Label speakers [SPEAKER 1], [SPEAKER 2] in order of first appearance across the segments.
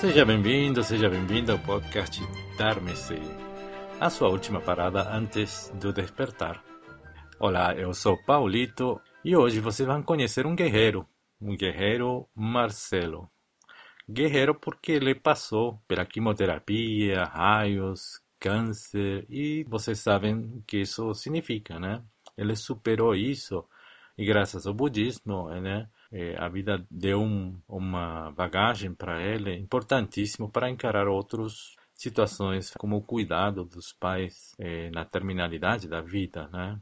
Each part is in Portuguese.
[SPEAKER 1] Seja bem-vindo, seja bem-vinda ao podcast Dar-me-se, a sua última parada antes do despertar. Olá, eu sou Paulito e hoje vocês vão conhecer um guerreiro, um guerreiro Marcelo. Guerreiro porque ele passou pela quimioterapia, raios, câncer e vocês sabem o que isso significa, né? Ele superou isso e graças ao budismo, né? É, a vida deu um, uma bagagem para ele importantíssimo para encarar outras situações como o cuidado dos pais é, na terminalidade da vida, né?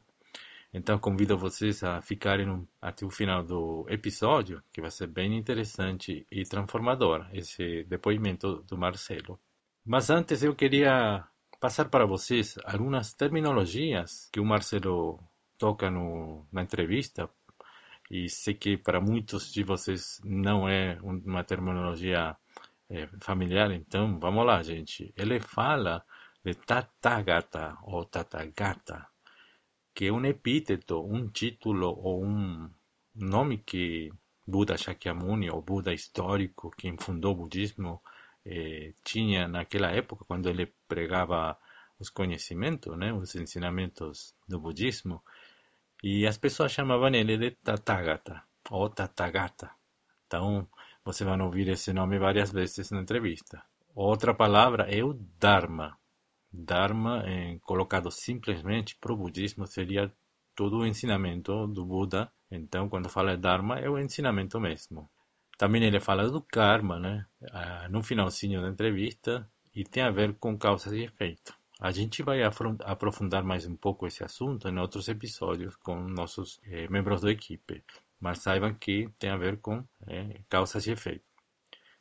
[SPEAKER 1] Então convido vocês a ficarem até o final do episódio, que vai ser bem interessante e transformador esse depoimento do Marcelo. Mas antes eu queria passar para vocês algumas terminologias que o Marcelo toca no, na entrevista e sei que para muitos de vocês não é uma terminologia é, familiar, então vamos lá, gente. Ele fala de Tathagata ou Tathagata, que é um epíteto, um título ou um nome que Buda Shakyamuni, ou Buda histórico, quem fundou o budismo, eh, tinha naquela época, quando ele pregava os conhecimentos, né, os ensinamentos do budismo, e as pessoas chamavam ele de Tathagata ou Tathagata. Então, você vai ouvir esse nome várias vezes na entrevista. Outra palavra é o Dharma. Dharma, eh, colocado simplesmente para o budismo, seria todo o ensinamento do Buda. Então, quando fala de Dharma, é o ensinamento mesmo. Também ele fala do karma, né? Ah, no finalzinho da entrevista, e tem a ver com causas e efeitos. A gente vai aprofundar mais um pouco esse assunto em outros episódios com nossos eh, membros da equipe, mas saibam que tem a ver com eh, causas e efeitos.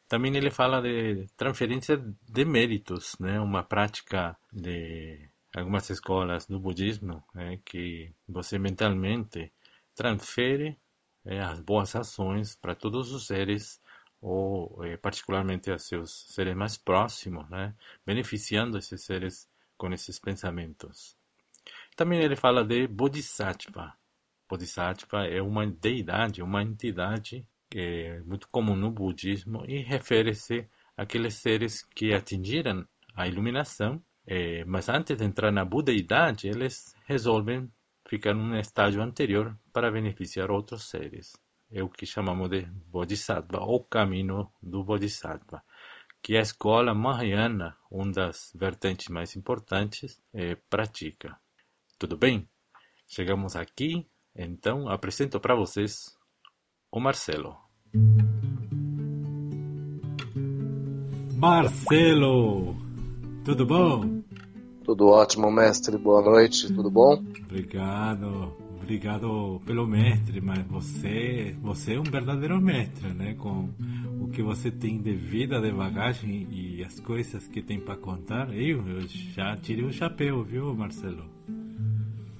[SPEAKER 1] Também ele fala de transferência de méritos, né? uma prática de algumas escolas do budismo né? que você mentalmente transfere eh, as boas ações para todos os seres ou particularmente a seus seres mais próximos, né? beneficiando esses seres com esses pensamentos. Também ele fala de Bodhisattva. Bodhisattva é uma deidade, uma entidade é muito comum no budismo e refere-se àqueles seres que atingiram a iluminação, eh, mas antes de entrar na budeidade, eles resolvem ficar num estágio anterior para beneficiar outros seres. É o que chamamos de Bodhisattva, ou caminho do Bodhisattva que a escola Mahayana, uma das vertentes mais importantes, é, pratica. Tudo bem? Chegamos aqui, então apresento para vocês o Marcelo. Marcelo, tudo bom?
[SPEAKER 2] Tudo ótimo, mestre. Boa noite, tudo bom?
[SPEAKER 1] Obrigado, obrigado pelo mestre, mas você, você é um verdadeiro mestre, né? Com o que você tem de vida, de bagagem e as coisas que tem para contar, eu, eu já tirei o chapéu, viu, Marcelo?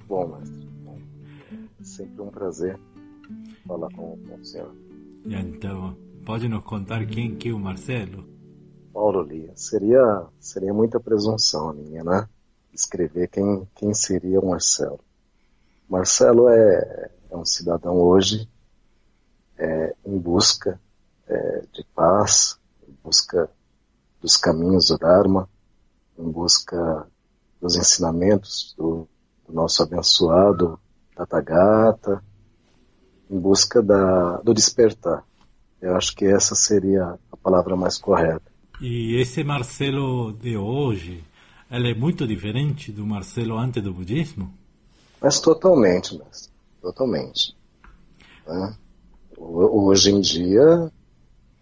[SPEAKER 2] Bom, mestre. É sempre um prazer falar com, com o senhor.
[SPEAKER 1] Então, pode nos contar quem que é o Marcelo?
[SPEAKER 2] Paulo Lia, seria, seria muita presunção minha, né? Escrever quem, quem seria o Marcelo. Marcelo é, é um cidadão hoje é, em busca é, de paz, em busca dos caminhos do Dharma, em busca dos ensinamentos do, do nosso abençoado Tathagata, em busca da, do despertar. Eu acho que essa seria a palavra mais correta.
[SPEAKER 1] E esse Marcelo de hoje, ele é muito diferente do Marcelo antes do budismo?
[SPEAKER 2] Mas totalmente, mas totalmente. Né? Hoje em dia,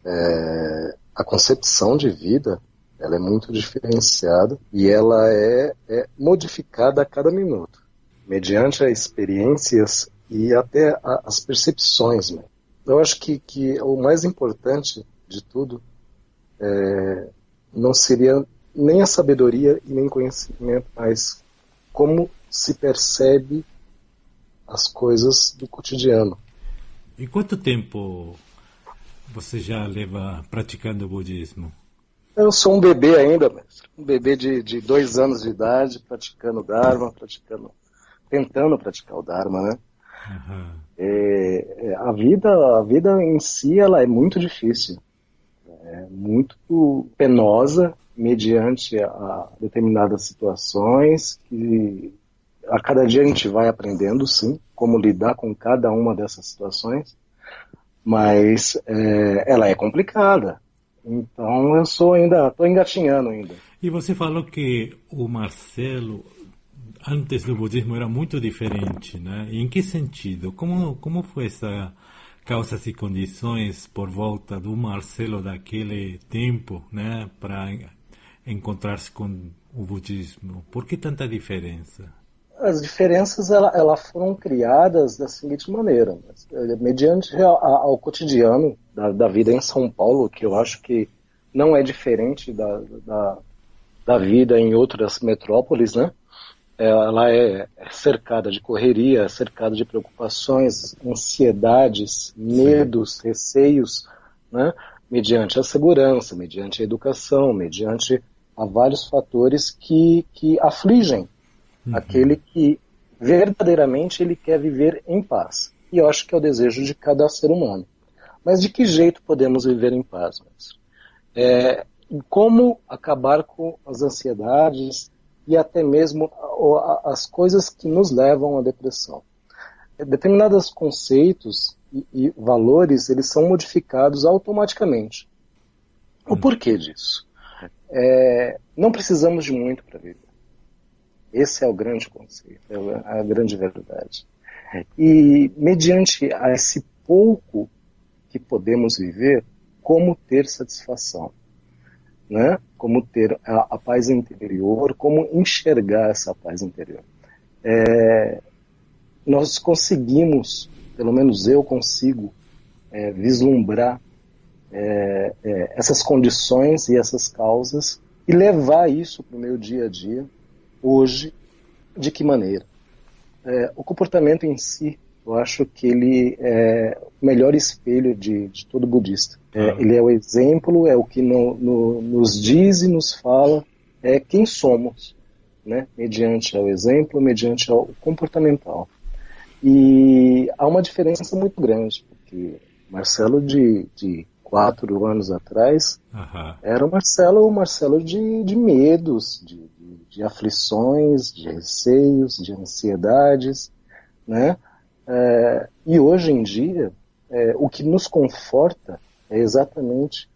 [SPEAKER 2] é, a concepção de vida ela é muito diferenciada e ela é, é modificada a cada minuto, mediante as experiências e até a, as percepções. Né? Eu acho que, que o mais importante de tudo é, não seria nem a sabedoria e nem conhecimento, mas como se percebe as coisas do cotidiano.
[SPEAKER 1] E quanto tempo você já leva praticando o budismo?
[SPEAKER 2] Eu sou um bebê ainda, mestre. Um bebê de, de dois anos de idade, praticando Dharma, praticando, tentando praticar o Dharma, né? Uhum. É, a vida, a vida em si, ela é muito difícil. É, muito penosa mediante a determinadas situações que a cada dia a gente vai aprendendo, sim, como lidar com cada uma dessas situações, mas é, ela é complicada. Então eu sou ainda, estou engatinhando ainda.
[SPEAKER 1] E você falou que o Marcelo antes do budismo era muito diferente, né? Em que sentido? Como como foi essa causas e condições por volta do Marcelo daquele tempo, né, para encontrar-se com o budismo? Por que tanta diferença?
[SPEAKER 2] As diferenças ela, ela foram criadas da seguinte maneira, eh, mediante ao, ao cotidiano da, da, vida em São Paulo, que eu acho que não é diferente da, da, da vida em outras metrópoles, né? ela é cercada de correria, cercada de preocupações, ansiedades, medos, Sim. receios, né? mediante a segurança, mediante a educação, mediante a vários fatores que, que afligem uhum. aquele que verdadeiramente ele quer viver em paz. E eu acho que é o desejo de cada ser humano. Mas de que jeito podemos viver em paz? É, como acabar com as ansiedades, e até mesmo as coisas que nos levam à depressão. Determinados conceitos e, e valores eles são modificados automaticamente. O hum. porquê disso? É, não precisamos de muito para viver. Esse é o grande conceito, é a grande verdade. E mediante a esse pouco que podemos viver, como ter satisfação? né? Como ter a, a paz interior, como enxergar essa paz interior. É, nós conseguimos, pelo menos eu consigo, é, vislumbrar é, é essas condições e essas causas e levar isso para o meu dia a dia, hoje, de que maneira? É, o comportamento em si eu acho que ele é o melhor espelho de, de todo budista. É. Ele é o exemplo, é o que no, no, nos diz e nos fala é quem somos, né? mediante ao exemplo, mediante ao comportamental. E há uma diferença muito grande, porque Marcelo de, de quatro anos atrás uhum. era o Marcelo, o Marcelo de, de medos, de, de, de aflições, de receios, de ansiedades, né? É, e hoje em dia, é, o que nos conforta é exatamente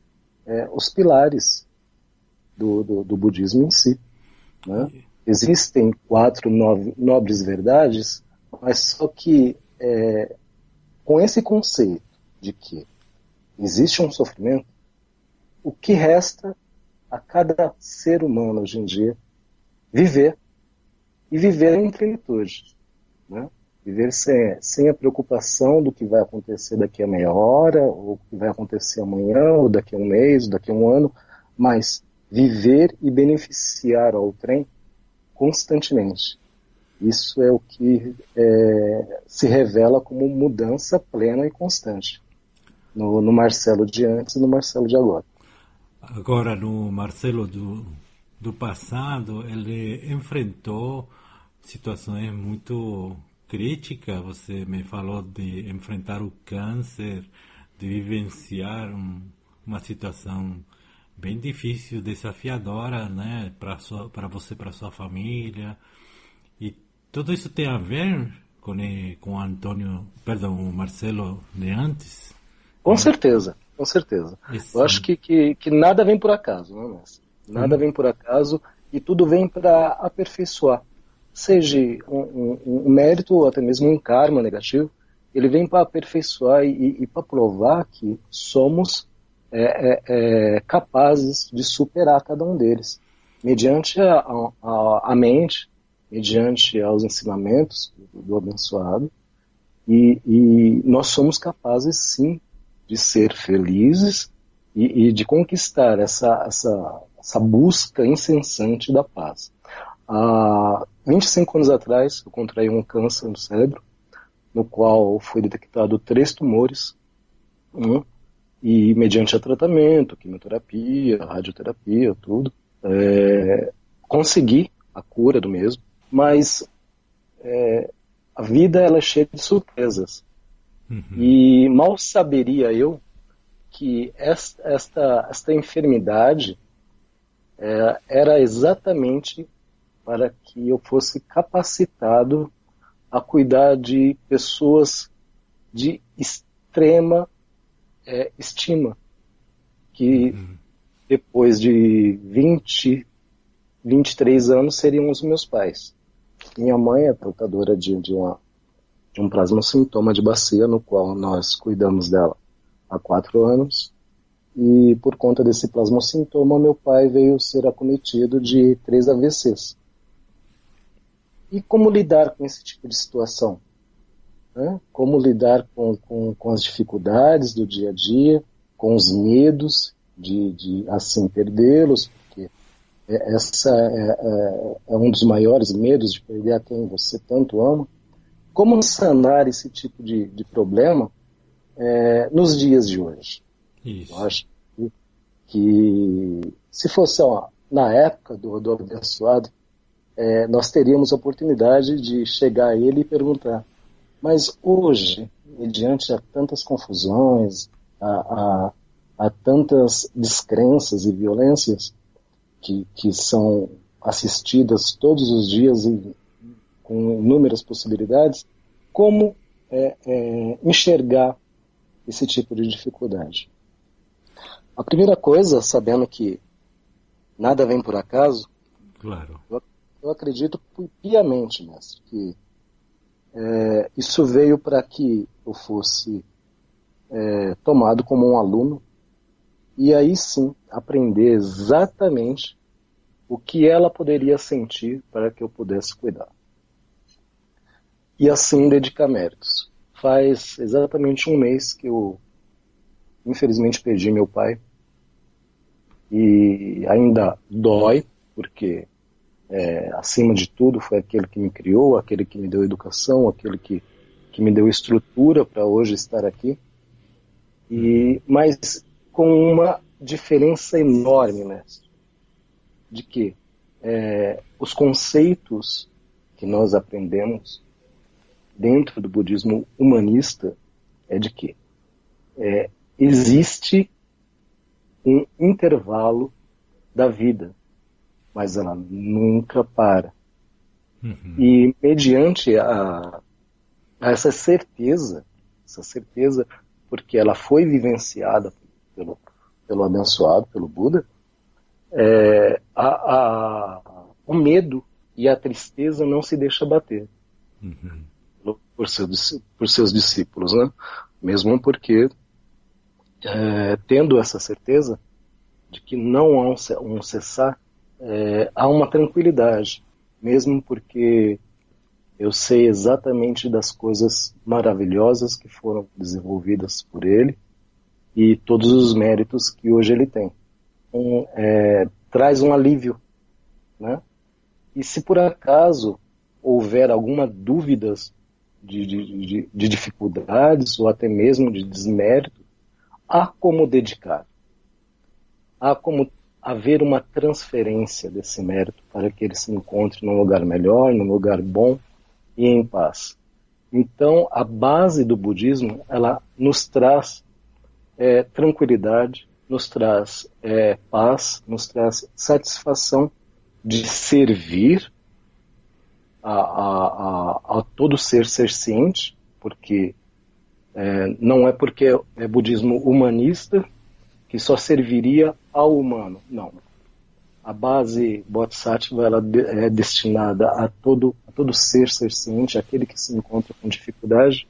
[SPEAKER 2] é, os pilares do, do, do, budismo em si. Né? Existem quatro nobres verdades, mas só que é, com esse conceito de que existe um sofrimento, o que resta a cada ser humano hoje em dia viver e viver em plenitude. Né? Viver sem, sem a preocupação do que vai acontecer daqui a meia hora, ou o que vai acontecer amanhã, ou daqui a um mês, ou daqui a um ano, mas viver e beneficiar ao trem constantemente. Isso é o que é, se revela como mudança plena e constante no, no, Marcelo de antes e no Marcelo de agora.
[SPEAKER 1] Agora, no Marcelo do, do passado, ele enfrentou situações muito crítica, você me falou de enfrentar o câncer, de vivenciar um, uma situação bem difícil, desafiadora, né, para você, para sua família. E tudo isso tem a ver com com Antônio, perdão, o Marcelo de antes?
[SPEAKER 2] Com certeza, com certeza. Esse... Eu acho que, que, que, nada vem por acaso, né, Nada hum. vem por acaso e tudo vem para aperfeiçoar. Seja um, um, um mérito ou até mesmo um karma negativo, ele vem para aperfeiçoar e, e para provar que somos é, é, é, capazes de superar cada um deles, mediante a, a, a mente, mediante aos ensinamentos do, do abençoado, e, e, nós somos capazes sim de ser felizes e, e de conquistar essa, essa, essa busca incessante da paz. Há 25 anos atrás, eu contraí um câncer no cérebro, no qual foi detectado três tumores, um, e mediante tratamento, quimioterapia, radioterapia, tudo, é, consegui a cura do mesmo, mas é, a vida ela é cheia de surpresas. Uhum. E mal saberia eu que esta, esta, esta enfermidade é, era exatamente para que eu fosse capacitado a cuidar de pessoas de extrema é, estima, que uhum. depois de 20, 23 anos seriam os meus pais. Minha mãe é portadora de, de, uma, de um plasma sintoma de bacia, no qual nós cuidamos dela há quatro anos. E por conta desse plasma sintoma, meu pai veio ser acometido de três AVCs. E como lidar com esse tipo de situação? Né? Como lidar com, com, com, as dificuldades do dia a dia, com os medos de, de assim perdê-los, porque é, essa é, é, é, um dos maiores medos de perder a quem você tanto ama. Como sanar esse tipo de, de problema é, nos dias de hoje? Isso. Eu acho que, que se fosse ó, na época do, do abençoado, é, nós teríamos a oportunidade de chegar a ele e perguntar: mas hoje, mediante a tantas confusões, a, a, a tantas descrenças e violências que, que são assistidas todos os dias e com inúmeras possibilidades, como é, é, enxergar esse tipo de dificuldade? A primeira coisa, sabendo que nada vem por acaso,
[SPEAKER 1] claro.
[SPEAKER 2] eu, eu acredito piamente, mestre, que é, isso veio para que eu fosse é, tomado como um aluno e aí sim aprender exatamente o que ela poderia sentir para que eu pudesse cuidar. E assim dedicar méritos. Faz exatamente um mês que eu, infelizmente, perdi meu pai. E ainda dói, porque é, acima de tudo, foi aquele que me criou, aquele que me deu educação, aquele que, que me deu estrutura para hoje estar aqui. E, mas com uma diferença enorme, mestre, de que é, os conceitos que nós aprendemos dentro do budismo humanista é de que é, existe um intervalo da vida mas ela nunca para. Uhum. E mediante a, a, essa certeza, essa certeza, porque ela foi vivenciada pelo, pelo abençoado, pelo Buda, é, a, a, o medo e a tristeza não se deixa bater uhum. Por, seu, por seus discípulos, né? Mesmo porque, é, tendo essa certeza de que não há um, um cessar é, há uma tranquilidade, mesmo porque eu sei exatamente das coisas maravilhosas que foram desenvolvidas por ele e todos os méritos que hoje ele tem. Um, é, traz um alívio, né? E se por acaso houver alguma dúvidas de, de, de, de dificuldades ou até mesmo de desmérito, há como dedicar, há como haver uma transferência desse mérito para que ele se encontre num lugar melhor, num lugar bom e em paz. Então, a base do budismo, ela nos traz é, tranquilidade, nos traz é, paz, nos traz satisfação de servir a, a, a, a todo ser ser ciente, porque é, não é porque é budismo humanista que só serviria ao humano. Não. A base Bodhisattva ela é destinada a todo, a todo ser ser ciente, aquele que se encontra com dificuldade,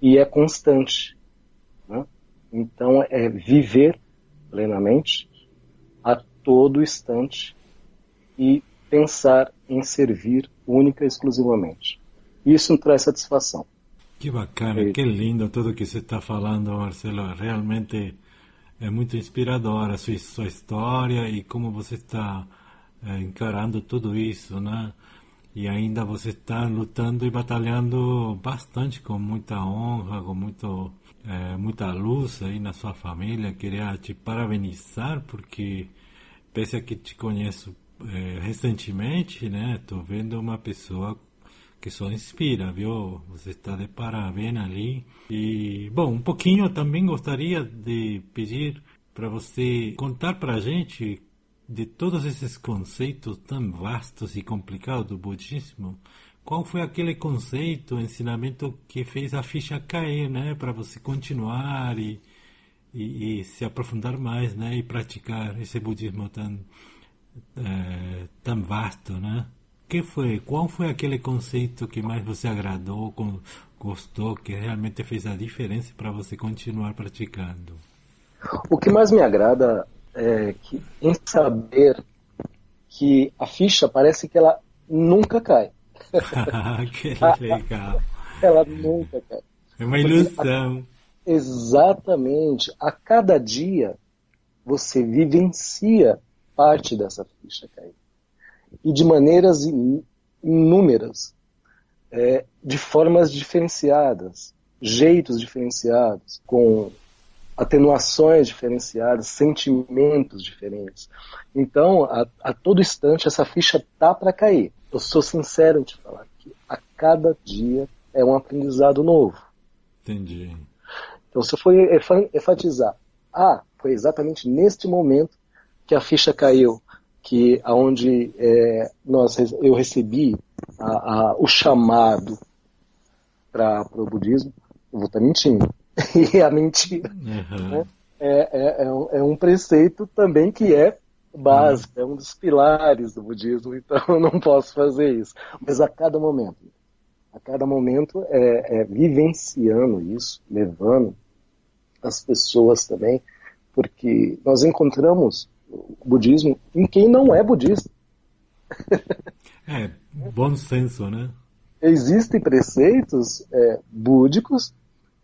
[SPEAKER 2] e é constante. Né? Então é viver plenamente a todo instante e pensar em servir única e exclusivamente. Isso traz satisfação.
[SPEAKER 1] Que bacana, e... que lindo tudo que você está falando, Marcelo. Realmente é muito inspiradora a sua, sua história e como você está é, encarando tudo isso, né? E ainda você está lutando e batalhando bastante com muita honra, com muito, é, muita luz aí na sua família. Queria te parabenizar porque, pese a que te conheço é, recentemente, né? Estou vendo uma pessoa que só inspira, viu? Você está de parabéns ali. E, bom, um pouquinho também gostaria de pedir para você contar para a gente de todos esses conceitos tão vastos e complicados do budismo, qual foi aquele conceito, ensinamento que fez a ficha cair, né, para você continuar e, e, e, se aprofundar mais, né, e praticar esse budismo tão é, tão vasto, né? que foi? Qual foi aquele conceito que mais você agradou, gostou, que realmente fez a diferença para você continuar praticando?
[SPEAKER 2] O que mais me agrada é que, em saber que a ficha parece que ela nunca cai.
[SPEAKER 1] que legal.
[SPEAKER 2] ela nunca cai.
[SPEAKER 1] É uma ilusão.
[SPEAKER 2] A, exatamente. A cada dia você vivencia parte dessa ficha cair e de maneiras inúmeras, é, de formas diferenciadas, jeitos diferenciados, com atenuações diferenciadas, sentimentos diferentes. Então, a, a todo instante, essa ficha tá para cair. Eu sou sincero em te falar que a cada dia é um aprendizado novo.
[SPEAKER 1] Entendi.
[SPEAKER 2] Então, se eu for enfatizar, ah, foi exatamente neste momento que a ficha caiu que aonde é, nós eu recebi a, a, o chamado para o budismo, eu vou estar mentindo. e a mentira uhum. né, é, é, é, um, é, um, preceito também que é básico, uhum. é um dos pilares do budismo, então eu não posso fazer isso. Mas a cada momento, a cada momento é, é vivenciando isso, levando as pessoas também, porque nós encontramos budismo em quem não é budista.
[SPEAKER 1] É, bom senso, né?
[SPEAKER 2] Existem preceitos é, búdicos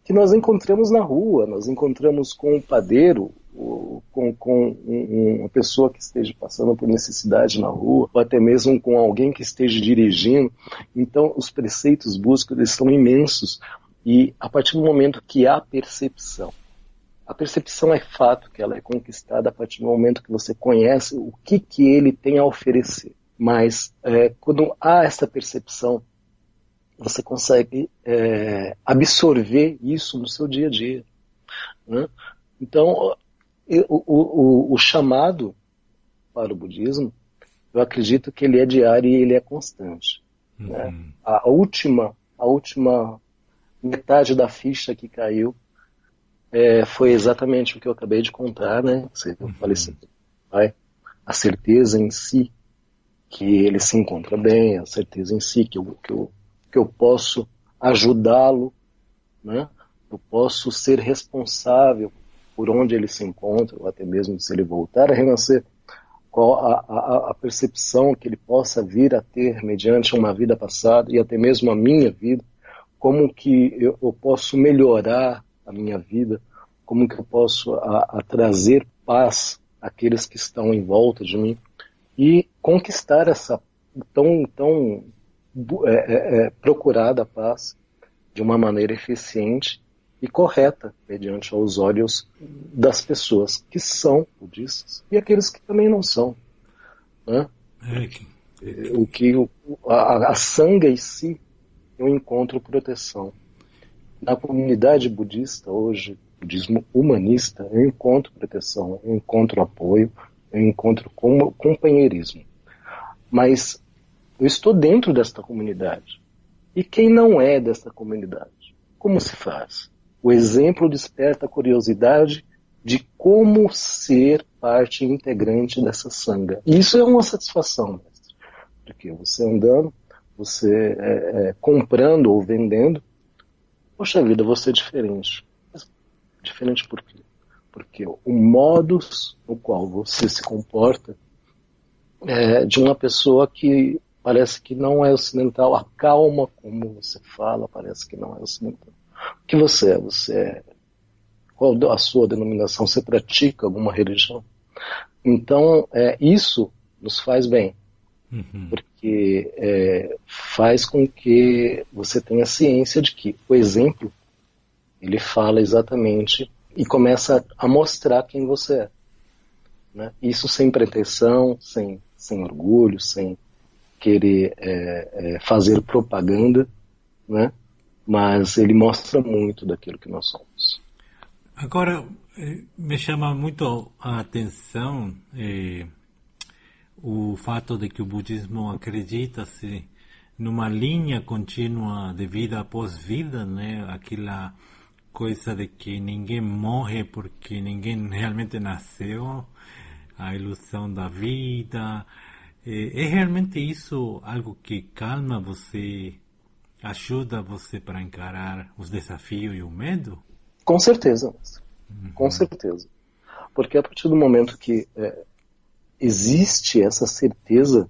[SPEAKER 2] que nós encontramos na rua, nós encontramos com um padeiro, com, com uma pessoa que esteja passando por necessidade na rua, ou até mesmo com alguém que esteja dirigindo. Então, os preceitos búdicos são imensos e a partir do momento que há percepção, a percepção é fato que ela é conquistada a partir do momento que você conhece o que, que ele tem a oferecer. Mas é, quando há essa percepção, você consegue é, absorver isso no seu dia a dia. Né? Então, o, o, o, chamado para o budismo, eu acredito que ele é diário e ele é constante. Né? Uhum. Né? A última, a última metade da ficha que caiu é, foi exatamente o que eu acabei de contar, né? Você, falei assim, pai, a certeza em si que ele se encontra bem, a certeza em si que eu, que eu, que eu posso ajudá-lo, né? Eu posso ser responsável por onde ele se encontra, ou até mesmo se ele voltar a renascer, qual a, a, a, percepção que ele possa vir a ter mediante uma vida passada e até mesmo a minha vida, como que eu, eu posso melhorar a minha vida, como que eu posso a, a trazer paz àqueles que estão em volta de mim e conquistar essa tão, tão é, é, é, procurada paz de uma maneira eficiente e correta, mediante aos olhos das pessoas que são budistas e aqueles que também não são. Né? É o que a, a sanga em si eu encontro proteção. Na comunidade budista hoje, budismo humanista, eu encontro proteção, eu encontro apoio, eu encontro companheirismo. Mas eu estou dentro desta comunidade. E quem não é desta comunidade? Como se faz? O exemplo desperta a curiosidade de como ser parte integrante dessa sanga. E isso é uma satisfação, mestre. Porque você andando, você é, é, comprando ou vendendo, Poxa vida, você é diferente. diferente por quê? Porque o modus no qual você se comporta é de uma pessoa que parece que não é ocidental, a calma como você fala parece que não é ocidental. O que você é? Você é. Qual a sua denominação? Você pratica alguma religião? Então, é, isso nos faz bem. Uhum. Porque é, faz com que você tenha ciência de que o exemplo ele fala exatamente e começa a mostrar quem você é. Né? Isso sem pretensão, sem, sem orgulho, sem, querer é, é, fazer propaganda, né? mas ele mostra muito daquilo que nós somos.
[SPEAKER 1] Agora, eh, me chama muito a atenção eh, o fato de que o budismo acredita-se numa linha contínua de vida após vida, né? Aquela coisa de que ninguém morre porque ninguém realmente nasceu, a ilusão da vida. É, é realmente isso algo que calma você ajuda você para encarar os desafios e o medo?
[SPEAKER 2] Com certeza, uhum. com certeza. Porque a partir do momento que é, existe essa certeza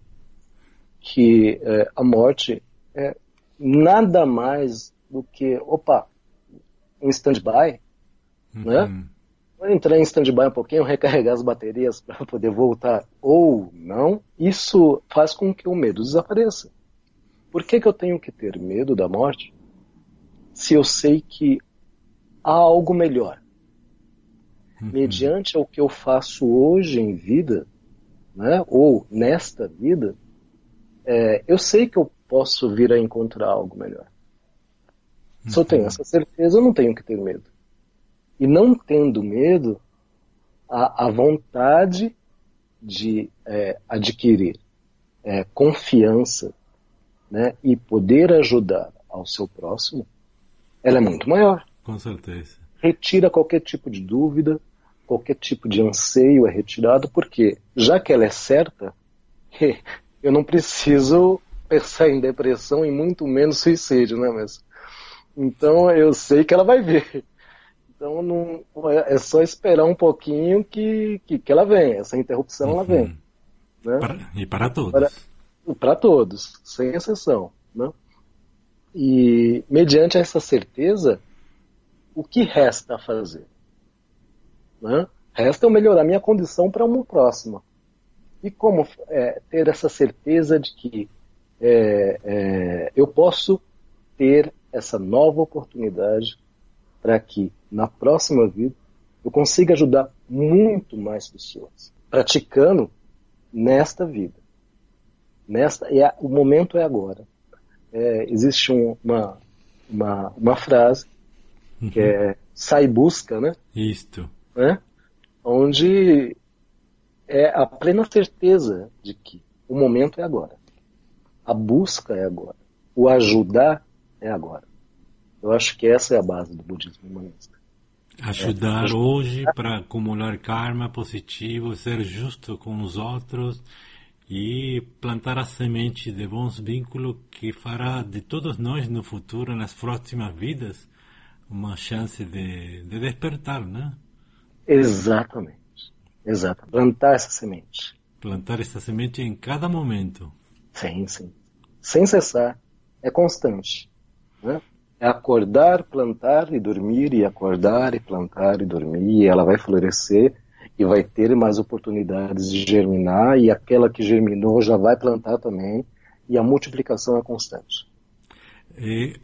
[SPEAKER 2] que é, a morte é nada mais do que, opa, um stand-by, uhum. né? Vou entrar em stand-by um pouquinho, recarregar as baterias para poder voltar ou não, isso faz com que o medo desapareça. Por que, que eu tenho que ter medo da morte se eu sei que há algo melhor? Uhum. Mediante o que eu faço hoje em vida, né, ou nesta vida, é, eu sei que eu posso vir a encontrar algo melhor. Uhum. Se eu tenho uhum. essa certeza, eu não tenho que ter medo. E não tendo medo, a, a vontade de é, adquirir é, confiança né, e poder ajudar ao seu próximo, ela é muito maior.
[SPEAKER 1] Com certeza.
[SPEAKER 2] Retira qualquer tipo de dúvida, qualquer tipo de anseio é retirado, porque já que ela é certa, eu não preciso pensar em depressão e muito menos suicídio, né, mas então eu sei que ela vai vir. Então não, é só esperar um pouquinho que, que, que ela vem. Essa interrupção uhum. ela vem.
[SPEAKER 1] Né? Para, e para todos.
[SPEAKER 2] Para, para todos, sem exceção. Né? E, mediante essa certeza, o que resta a fazer? Né? Resta eu melhorar minha condição para uma próxima. E como é, ter essa certeza de que é, é, eu posso ter essa nova oportunidade para que na próxima vida eu consiga ajudar muito mais pessoas, praticando nesta vida. Nesta, é, o momento é agora. É, existe um, uma, uma, uma frase que uhum. é sai busca, né?
[SPEAKER 1] Isto.
[SPEAKER 2] Né? Onde é a plena certeza de que o momento é agora. A busca é agora. O ajudar é agora. Eu acho que essa é a base do budismo humanista.
[SPEAKER 1] Ajudar é, hoje para acumular karma positivo, ser justo com os outros e plantar a semente de bons vínculos que fará de todos nós no futuro, nas próximas vidas, uma chance de, de despertar, né?
[SPEAKER 2] Exatamente. Exato. Plantar essa semente.
[SPEAKER 1] Plantar essa semente em cada momento.
[SPEAKER 2] Sim, sim. Sem cessar. É constante. Né? É acordar, plantar e dormir, e acordar e plantar e dormir, e ela vai florescer e vai ter mais oportunidades de germinar e aquela que germinou já vai plantar também e a multiplicação é constante.
[SPEAKER 1] É,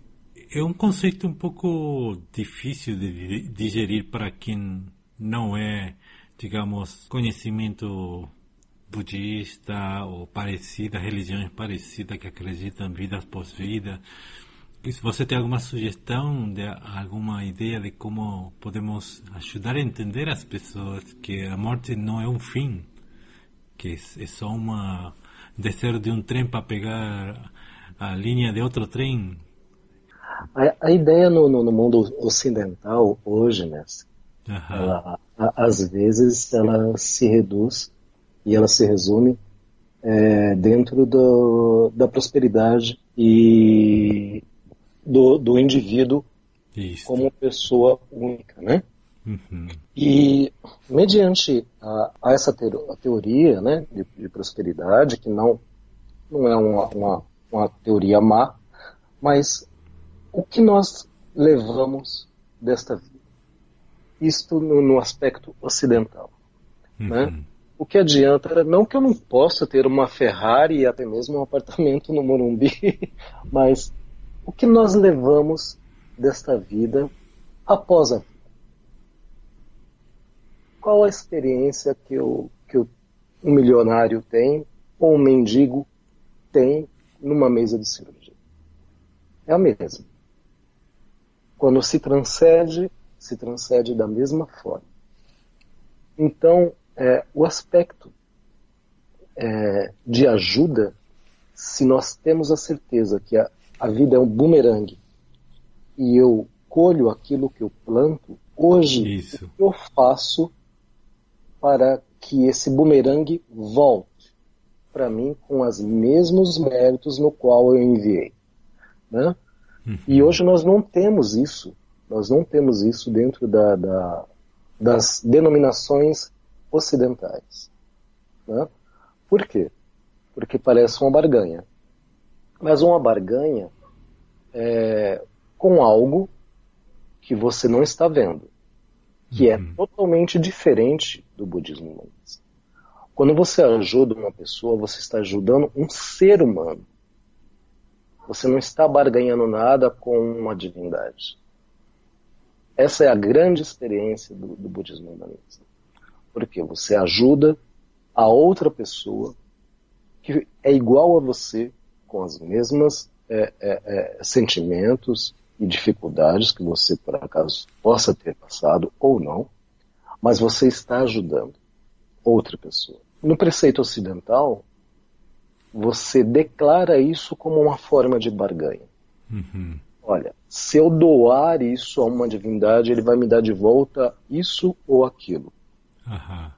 [SPEAKER 1] é um conceito um pouco difícil de digerir para quem não é, digamos, conhecimento budista ou parecida, religiões parecidas que acreditam em vidas pós-vida. Se você tem alguma sugestão, de alguma ideia de como podemos ajudar a entender as pessoas que a morte não é um fim, que é só uma descer de um trem para pegar a linha de outro trem.
[SPEAKER 2] A, a ideia no, no, no, mundo ocidental hoje, né, ela, a, às vezes ela se reduz e ela se resume é, dentro do, da prosperidade e do, do indivíduo Isso. como pessoa única, né? Uhum. E mediante a, a essa a teoria né, de, de, prosperidade, que não, não é uma, uma, uma, teoria má, mas o que nós levamos desta vida? Isto no, no aspecto ocidental. Né? Uhum. Né? O que adianta, não que eu não possa ter uma Ferrari e até mesmo um apartamento no Morumbi, mas o que nós levamos desta vida após a vida? Qual a experiência que, eu, que eu, um milionário tem ou um mendigo tem numa mesa de cirurgia. É a mesma. Quando se transcende, se transcende da mesma forma. Então, é, o aspecto é, de ajuda, se nós temos a certeza que a, a vida é um bumerangue e eu colho aquilo que eu planto, hoje
[SPEAKER 1] Isso.
[SPEAKER 2] o que eu faço para que esse bumerangue volte para mim com os mesmos méritos no qual eu enviei. Né?
[SPEAKER 1] Uhum.
[SPEAKER 2] E hoje nós não temos isso. Nós não temos isso dentro da, da, das denominações ocidentais. Né? Por quê? Porque parece uma barganha. Mas uma barganha é, com algo que você não está vendo, que é
[SPEAKER 1] Uhum.
[SPEAKER 2] totalmente diferente do budismo. Quando você ajuda uma pessoa, você está ajudando um ser humano. Você não está barganhando nada com uma divindade. Essa é a grande experiência do, do budismo humanista. Porque você ajuda a outra pessoa que é igual a você, com as mesmas é, é, é, sentimentos e dificuldades que você por acaso possa ter passado ou não, mas você está ajudando outra pessoa. No preceito ocidental, você declara isso como uma forma de barganha.
[SPEAKER 1] Uhum.
[SPEAKER 2] Olha, se eu doar isso a uma divindade, ele vai me dar de volta isso ou aquilo.
[SPEAKER 1] Aham.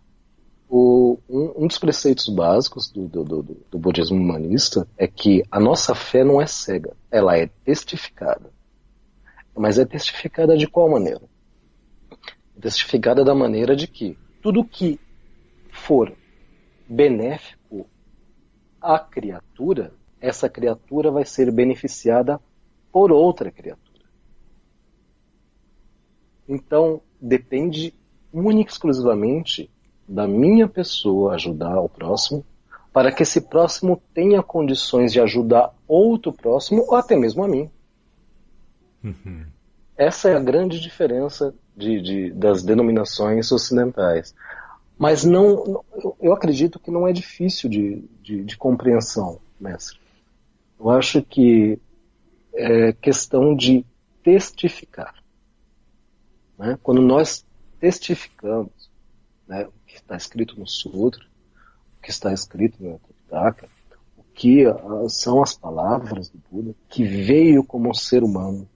[SPEAKER 2] O, um, um dos preceitos básicos do, do, do, do budismo humanista é que a nossa fé não é cega, ela é testificada. Mas é testificada de qual maneira? É testificada da maneira de que tudo que for benéfico à criatura, essa criatura vai ser beneficiada por outra criatura. Então, depende única e exclusivamente da minha pessoa ajudar o próximo, para que esse próximo tenha condições de ajudar outro próximo ou até mesmo a mim.
[SPEAKER 1] Uhum.
[SPEAKER 2] Essa é a grande diferença de, de, das denominações ocidentais. Mas não, eu acredito que não é difícil de, de, de compreensão, mestre. Eu acho que é questão de testificar. Né? Quando nós testificamos né, o que está escrito no Sutra, o que está escrito no Tripitaka, o que uh, são as palavras do Buda, que veio como um ser humano,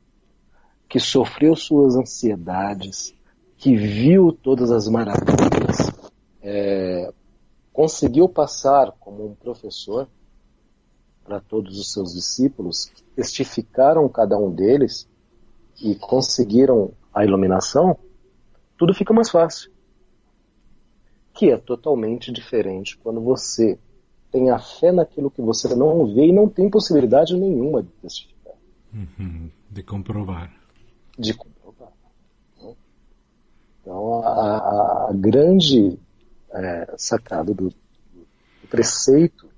[SPEAKER 2] que sofreu suas ansiedades, que viu todas as maravilhas, é, conseguiu passar como um professor para todos os seus discípulos, que testificaram cada um deles e conseguiram a iluminação, tudo fica mais fácil. Que é totalmente diferente quando você tem a fé naquilo que você não vê e não tem possibilidade nenhuma de testificar.
[SPEAKER 1] Uhum. De comprovar.
[SPEAKER 2] De comprovar. Né? Então, a, a, grande é, sacada do, do preceito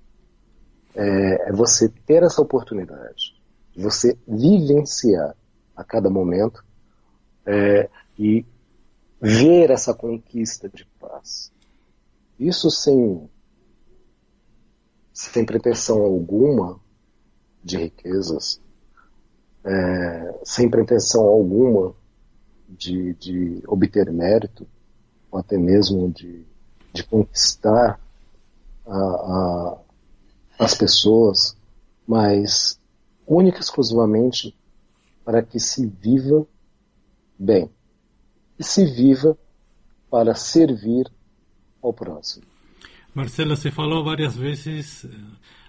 [SPEAKER 2] é, é, você ter essa oportunidade, você vivenciar a cada momento é, e ver essa conquista de paz. Isso sem, sem pretensão alguma de riquezas, é, sem pretensão alguma de, de obter mérito, ou até mesmo de, de conquistar a, a, as pessoas, mas única e exclusivamente para que se viva bem e se viva para servir ao próximo.
[SPEAKER 1] Marcelo, você falou várias vezes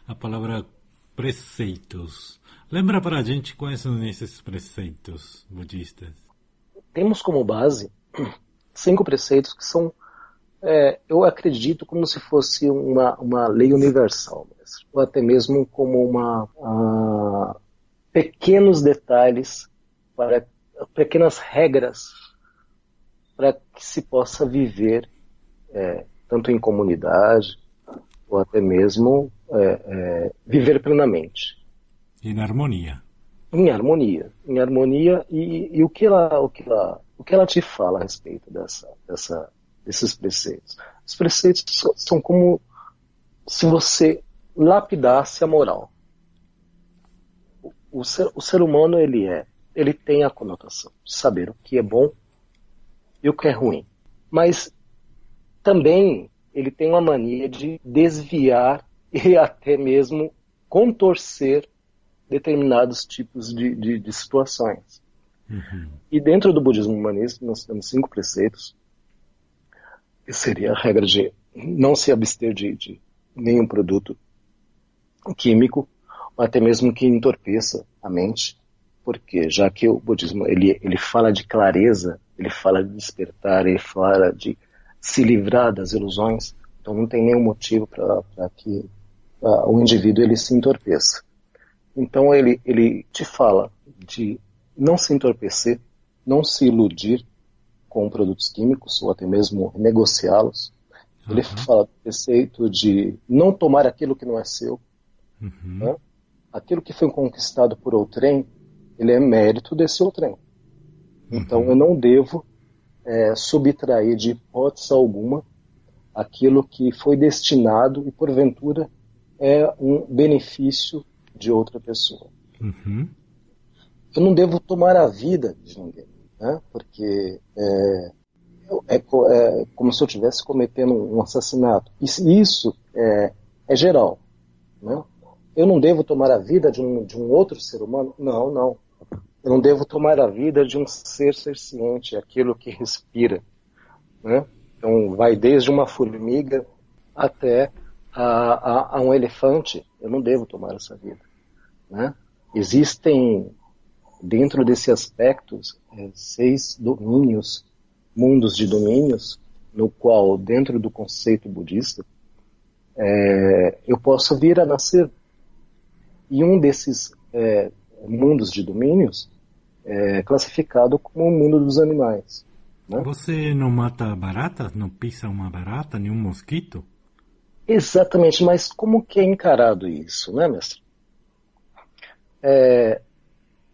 [SPEAKER 1] a palavra preceitos. Lembra para a gente quais são esses preceitos budistas?
[SPEAKER 2] Temos como base cinco preceitos que são, é, eu acredito, como se fosse uma, uma lei universal, mesmo, ou até mesmo como uma uh, pequenos detalhes para pequenas regras para que se possa viver é, tanto em comunidade ou até mesmo é, é, viver plenamente.
[SPEAKER 1] Em harmonia.
[SPEAKER 2] Em harmonia, em harmonia e, e, o que ela, o que ela, o que ela te fala a respeito dessa, dessa, desses preceitos? Os preceitos são como se você lapidasse a moral. O, o, ser, o ser humano ele é, ele tem a conotação de saber o que é bom e o que é ruim, mas também ele tem uma mania de desviar e até mesmo contorcer determinados tipos de, de, de situações. Uhum. E dentro do budismo humanista nós temos cinco preceitos, que seria a regra de não se abster de, de nenhum produto químico, ou até mesmo que entorpeça a mente, porque já que o budismo ele, ele fala de clareza, ele fala de despertar, ele fala de se livrar das ilusões, então não tem nenhum motivo para que uh, o indivíduo ele se entorpeça. Então ele, ele te fala de não se entorpecer, não se iludir com produtos químicos ou até mesmo negociá-los. Uhum. Ele fala do preceito de não tomar aquilo que não é seu. Uhum. Né? Aquilo que foi conquistado por outrem, ele é mérito desse outrem. Então uhum. eu não devo é, subtrair de hipótese alguma aquilo que foi destinado e porventura é um benefício de outra pessoa. Uhum. Eu não devo tomar a vida de ninguém, né? porque é, é, é como se eu estivesse cometendo um assassinato. Isso é, é geral. Né? Eu não devo tomar a vida de um, de um outro ser humano? Não, não. Eu não devo tomar a vida de um ser ciente, aquilo que respira. Né? Então, vai desde uma formiga até a, a, a um elefante. Eu não devo tomar essa vida. Né? Existem, dentro desse aspecto, é, seis domínios, mundos de domínios, no qual, dentro do conceito budista, é, eu posso vir a nascer. E um desses é, mundos de domínios é classificado como o mundo dos animais.
[SPEAKER 1] Né? Você não mata barata? Não pisa uma barata, nenhum mosquito?
[SPEAKER 2] Exatamente, mas como que é encarado isso, né, mestre? é,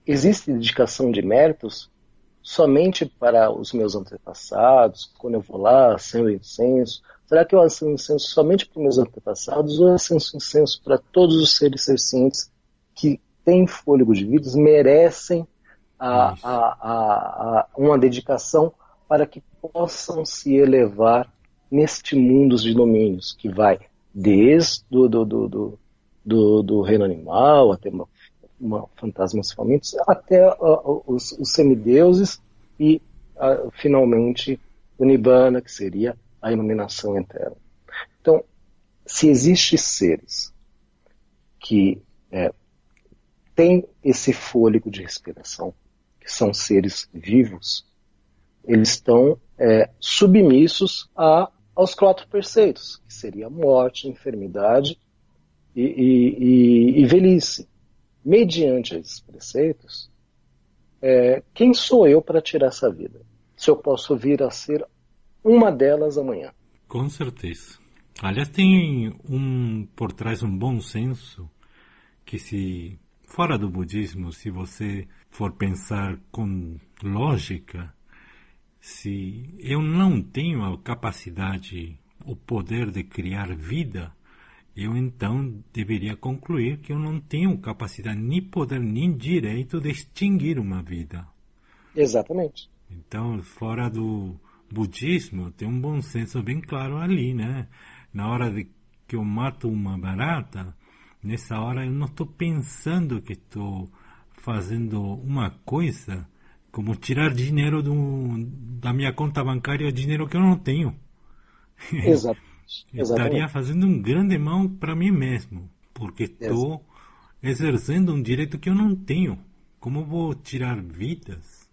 [SPEAKER 2] existe dedicação de méritos somente para os meus antepassados, quando eu vou lá, acendo incenso? Será que eu acendo incenso somente para os meus antepassados ou acendo incenso para todos os seres sencientes que têm fôlego de vida, merecem a, a, a, uma dedicação para que possam se elevar neste mundo de domínios, que vai desde do, do, do, do, do reino animal até uma uma, fantasmas famintos, até uh, os, os, semideuses e, uh, finalmente, o Nibbana, que seria a iluminação eterna. Então, se existem seres que é, têm esse fôlego de respiração, são seres vivos, eles estão é, submissos a, aos quatro preceitos, que seria morte, enfermidade e, e, e, e velhice mediante esses preceitos, é, quem sou eu para tirar essa vida? Se eu posso vir a ser uma delas amanhã.
[SPEAKER 1] Com certeza. Aliás, tem um por trás um bom senso que se fora do budismo, se você for pensar com lógica, se eu não tenho a capacidade, o poder de criar vida, eu então deveria concluir que eu não tenho capacidade, nem poder, nem direito de extinguir uma vida.
[SPEAKER 2] Exatamente.
[SPEAKER 1] Então, fora do budismo, tem um bom senso bem claro ali, né? Na hora de que eu mato uma barata, nessa hora eu não estou pensando que estou fazendo uma coisa como tirar dinheiro do, da minha conta bancária, dinheiro que eu não tenho.
[SPEAKER 2] Exato.
[SPEAKER 1] Estaria fazendo um grande mal para mim mesmo, porque estou exercendo um direito que eu não tenho. Como vou tirar vidas?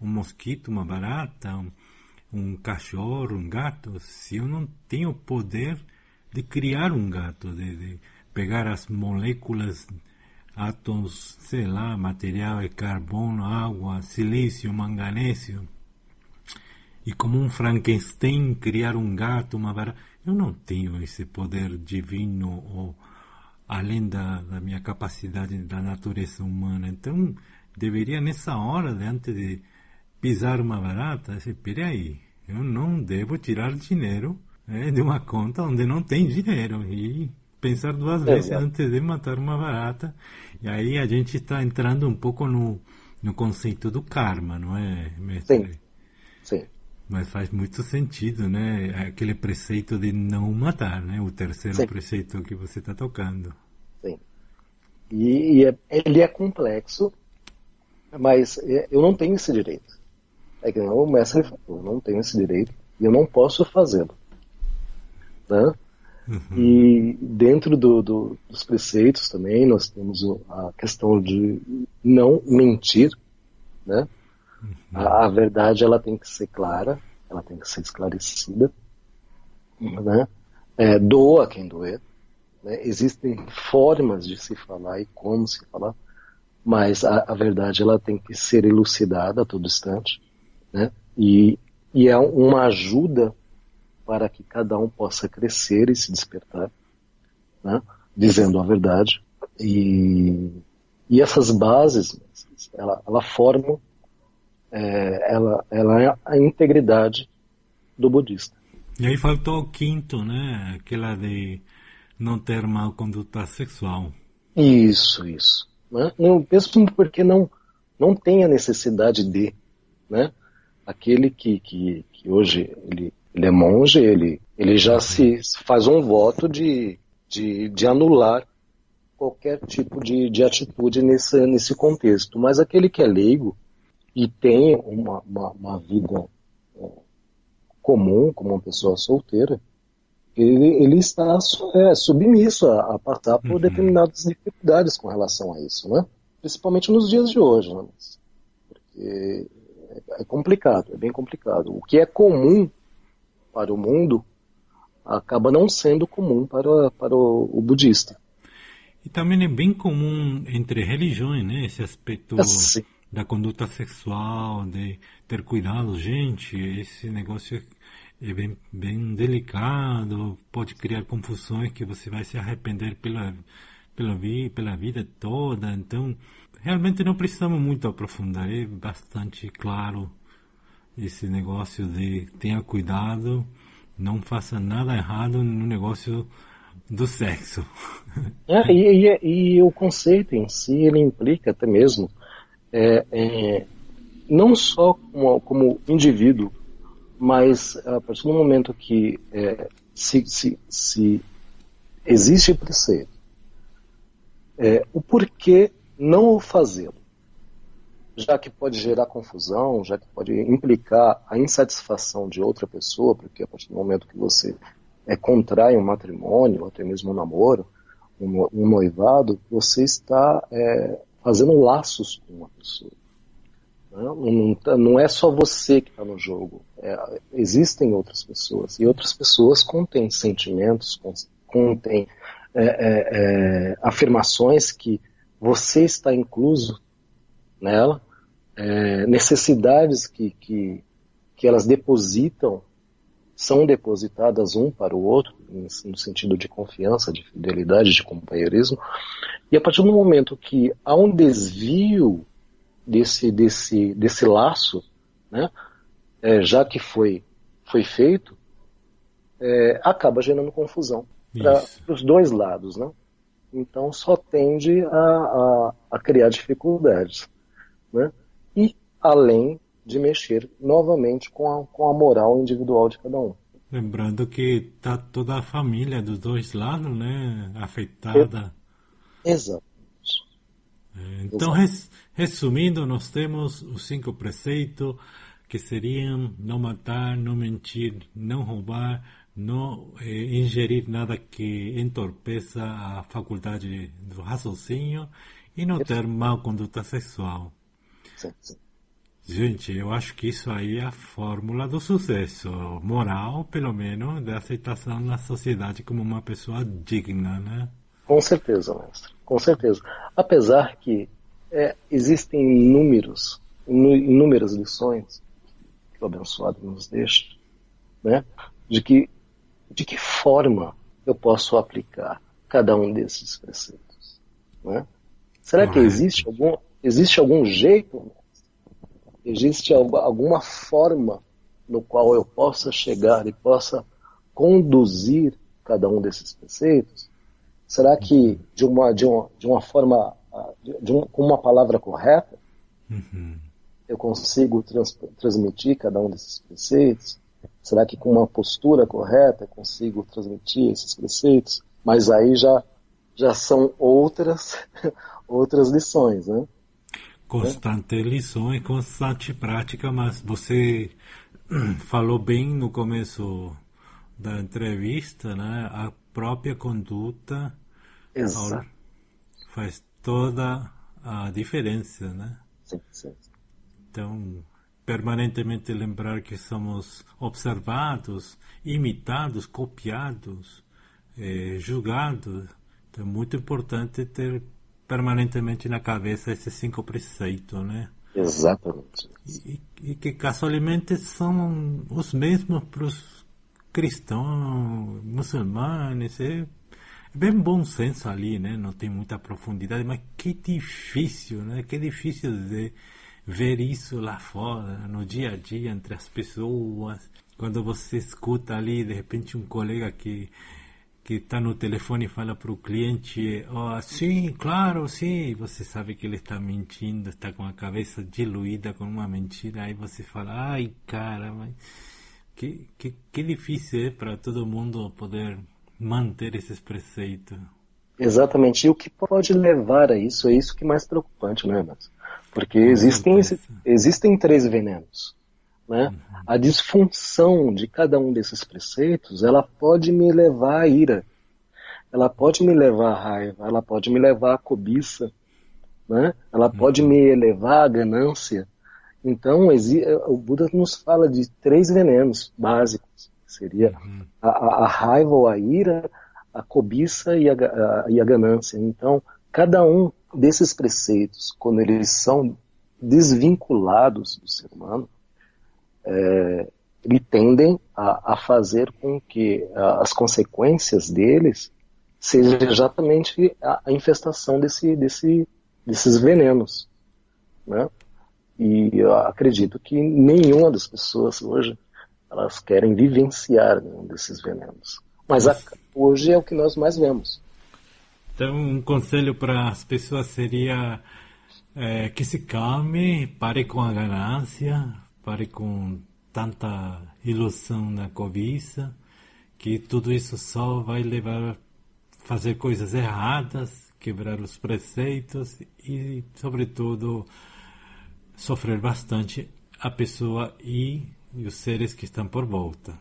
[SPEAKER 1] Um mosquito, uma barata, um, um cachorro, um gato, se eu não tenho poder de criar um gato, de, de pegar as moléculas, átomos, sei lá, material de carbono, água, silício, manganésio, e como um Frankenstein criar um gato, uma barata. Eu não tenho esse poder divino ou além da, da minha capacidade da natureza humana. Então, deveria nessa hora, antes de pisar uma barata, espere aí, eu não devo tirar dinheiro né, de uma conta onde não tem dinheiro. E pensar duas vezes Exato. antes de matar uma barata. E aí a gente está entrando um pouco no, no conceito do karma, não é, mestre?
[SPEAKER 2] Sim. Sim.
[SPEAKER 1] Mas faz muito sentido, né? Aquele preceito de não matar, né? O terceiro Sim. preceito que você está tocando.
[SPEAKER 2] Sim. E, e é, ele é complexo, mas é, eu não tenho esse direito. É que o mestre falou, eu não tenho esse direito e eu não posso fazê-lo. Né? Uhum. E dentro do, do, dos preceitos também nós temos a questão de não mentir, né? Uhum. A, a, verdade ela tem que ser clara, ela tem que ser esclarecida, né? É, doa quem doer. Né? Existem formas de se falar e como se falar, mas a, a verdade ela tem que ser elucidada a todo instante, né? E, e é uma ajuda para que cada um possa crescer e se despertar, né? dizendo a verdade. E, e essas bases, ela, ela formam é, ela, ela é a integridade do budista.
[SPEAKER 1] E aí faltou o quinto, né? Aquela de não ter mal conduta sexual.
[SPEAKER 2] Isso, isso. Né? Não, mesmo porque não, não tem a necessidade de, né? Aquele que, que, que hoje ele ele é monge, ele, ele já se faz um voto de, de, de anular qualquer tipo de, de atitude nesse, nesse contexto. Mas aquele que é leigo e tem uma, uma, uma vida é, comum, como uma pessoa solteira, ele, ele está é, submisso a, a, passar por uhum. determinadas dificuldades com relação a isso, né? Principalmente nos dias de hoje, né? Porque é, é complicado, é bem complicado. O que é comum para o mundo acaba não sendo comum para, para o, o budista.
[SPEAKER 1] E também é bem comum entre religiões, né? Esse aspecto é, da conduta sexual, de ter cuidado, gente. Esse negócio é bem, bem delicado, pode criar confusões que você vai se arrepender pela, pela, vi, pela vida toda. Então, realmente não precisamos muito aprofundar. É bastante claro esse negócio de tenha cuidado, não faça nada errado no negócio do sexo.
[SPEAKER 2] É, e, e, e, o conceito em si, ele implica até mesmo, é, é, não só como, como, indivíduo, mas a partir do momento que é, se, se, se, existe preceito, é, o porquê não o fazê-lo já que pode gerar confusão, já que pode implicar a insatisfação de outra pessoa, porque a partir do momento que você é, contrai um matrimônio, ou até mesmo um namoro, um, um noivado, você está é, fazendo laços com uma pessoa. Não, não, tá, não é só você que está no jogo, é, existem outras pessoas, e outras pessoas contêm sentimentos, contêm é, é, é, afirmações que você está incluso nela, é, necessidades que, que, que elas depositam são depositadas um para o outro, no sentido de confiança, de fidelidade, de companheirismo, e a partir do momento que há um desvio desse, desse, desse laço, né, é, já que foi, foi feito, é, acaba gerando confusão para os dois lados. Né? Então só tende a, a, a criar dificuldades né? e além de mexer novamente com a, com a moral individual de cada um.
[SPEAKER 1] Lembrando que está toda a família dos dois lados, né, afetada.
[SPEAKER 2] Exatamente.
[SPEAKER 1] É, então, res, resumindo, nós temos os cinco preceitos que seriam não matar, não mentir, não roubar, não eh, ingerir nada que entorpeça a faculdade do raciocínio e não ter má conduta sexual. Gente, eu acho que isso aí é a fórmula do sucesso moral, pelo menos, da aceitação na sociedade como uma pessoa digna, né?
[SPEAKER 2] Com certeza, mestre. Com certeza. Apesar que é, existem inúmeros, inúmeras lições que o abençoado nos deixa, né? De que, de que forma eu posso aplicar cada um desses preceitos, né? Será que existe algum, Existe algum jeito? Existe alguma forma no qual eu possa chegar e possa conduzir cada um desses preceitos? Será que de uma, de uma, de uma forma, de um, com uma palavra correta, uhum. eu consigo trans, transmitir cada um desses preceitos? Será que com uma postura correta eu consigo transmitir esses preceitos? Mas aí já, já são outras, outras lições, né?
[SPEAKER 1] Constante é. lição e constante prática, mas você falou bem no começo da entrevista, né? A própria conduta
[SPEAKER 2] Exato.
[SPEAKER 1] faz toda a diferença, né?
[SPEAKER 2] Sim, sim.
[SPEAKER 1] Então, permanentemente lembrar que somos observados, imitados, copiados, eh, julgados. Então, é muito importante ter permanentemente na cabeça esses cinco preceitos, né?
[SPEAKER 2] Exatamente.
[SPEAKER 1] E, e que casualmente são os mesmos para os cristãos, muçulmanos, é bem bom senso ali, né? Não tem muita profundidade, mas que difícil, né? Que difícil de ver isso lá fora, no dia a dia, entre as pessoas. Quando você escuta ali, de repente, um colega que que está no telefone e fala para o cliente, oh, sim, claro, sim, você sabe que ele está mentindo, está com a cabeça diluída com uma mentira, aí você fala, ai, cara, mas que, que, que difícil é para todo mundo poder manter esses preceitos.
[SPEAKER 2] Exatamente, e o que pode levar a isso, é isso que é mais preocupante, né, Mas? Porque existem, existem três venenos. Né? Uhum. A disfunção de cada um desses preceitos, ela pode me levar à ira, ela pode me levar à raiva, ela pode me levar à cobiça, né? ela uhum. pode me elevar à ganância. Então, o Buda nos fala de três venenos básicos, seria uhum. a, a, raiva ou a ira, a cobiça e a, a, e a ganância. Então, cada um desses preceitos, quando eles são desvinculados do ser humano, é, e tendem a, a, fazer com que as consequências deles seja exatamente a, a infestação desse, desse, desses venenos. Né? E eu acredito que nenhuma das pessoas hoje elas querem vivenciar nenhum desses venenos. Mas a, hoje é o que nós mais vemos.
[SPEAKER 1] Então, um conselho para as pessoas seria é, que se calme, pare com a ganância, pare com tanta ilusão na cobiça, que tudo isso só vai levar a fazer coisas erradas, quebrar os preceitos e, sobretudo, sofrer bastante a pessoa e, e os seres que estão por volta.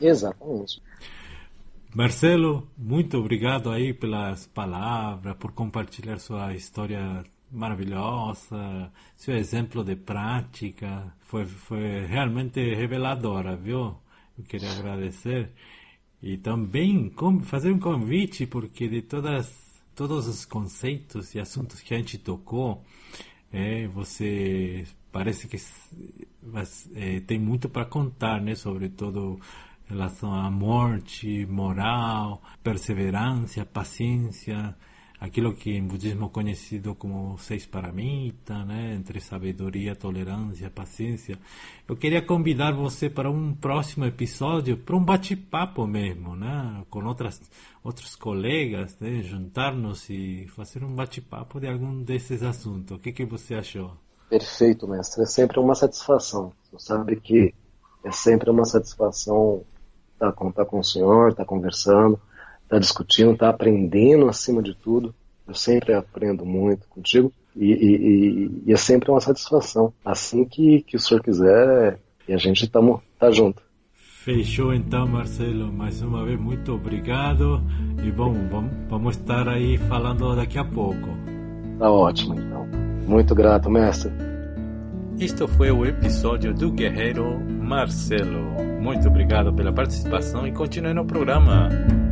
[SPEAKER 2] Exatamente.
[SPEAKER 1] Marcelo, muito obrigado aí pelas palavras, por compartilhar sua história maravilhosa, seu exemplo de prática foi, foi realmente reveladora, viu? Eu queria agradecer e também fazer um convite porque de todas todos os conceitos e assuntos que a gente tocou, é, você parece que é, tem muito para contar, né? Sobretudo em relação à morte, moral, perseverança, paciência aquilo que em budismo é conhecido como seis paramitas, né, entre sabedoria, tolerância, paciência. Eu queria convidar você para um próximo episódio, para um bate-papo mesmo, né, com outras outros colegas, né, juntar-nos e fazer um bate-papo de algum desses assuntos. O que que você achou?
[SPEAKER 2] Perfeito, mestre. É sempre uma satisfação. Você sabe que é sempre uma satisfação estar com, estar com o senhor, estar conversando está discutindo, está aprendendo acima de tudo. Eu sempre aprendo muito contigo e, e, e, é sempre uma satisfação. Assim que, que o senhor quiser, e a gente está tá junto.
[SPEAKER 1] Fechou então, Marcelo. Mais uma vez, muito obrigado. E bom, vamos, vamos estar aí falando daqui a pouco.
[SPEAKER 2] Tá ótimo, então. Muito grato, mestre.
[SPEAKER 1] Este foi o episódio do Guerreiro Marcelo. Muito obrigado pela participação e continue no programa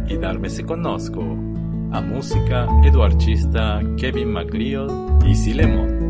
[SPEAKER 1] e dar-me-se conosco. A música é do artista Kevin MacLeod e Silemon.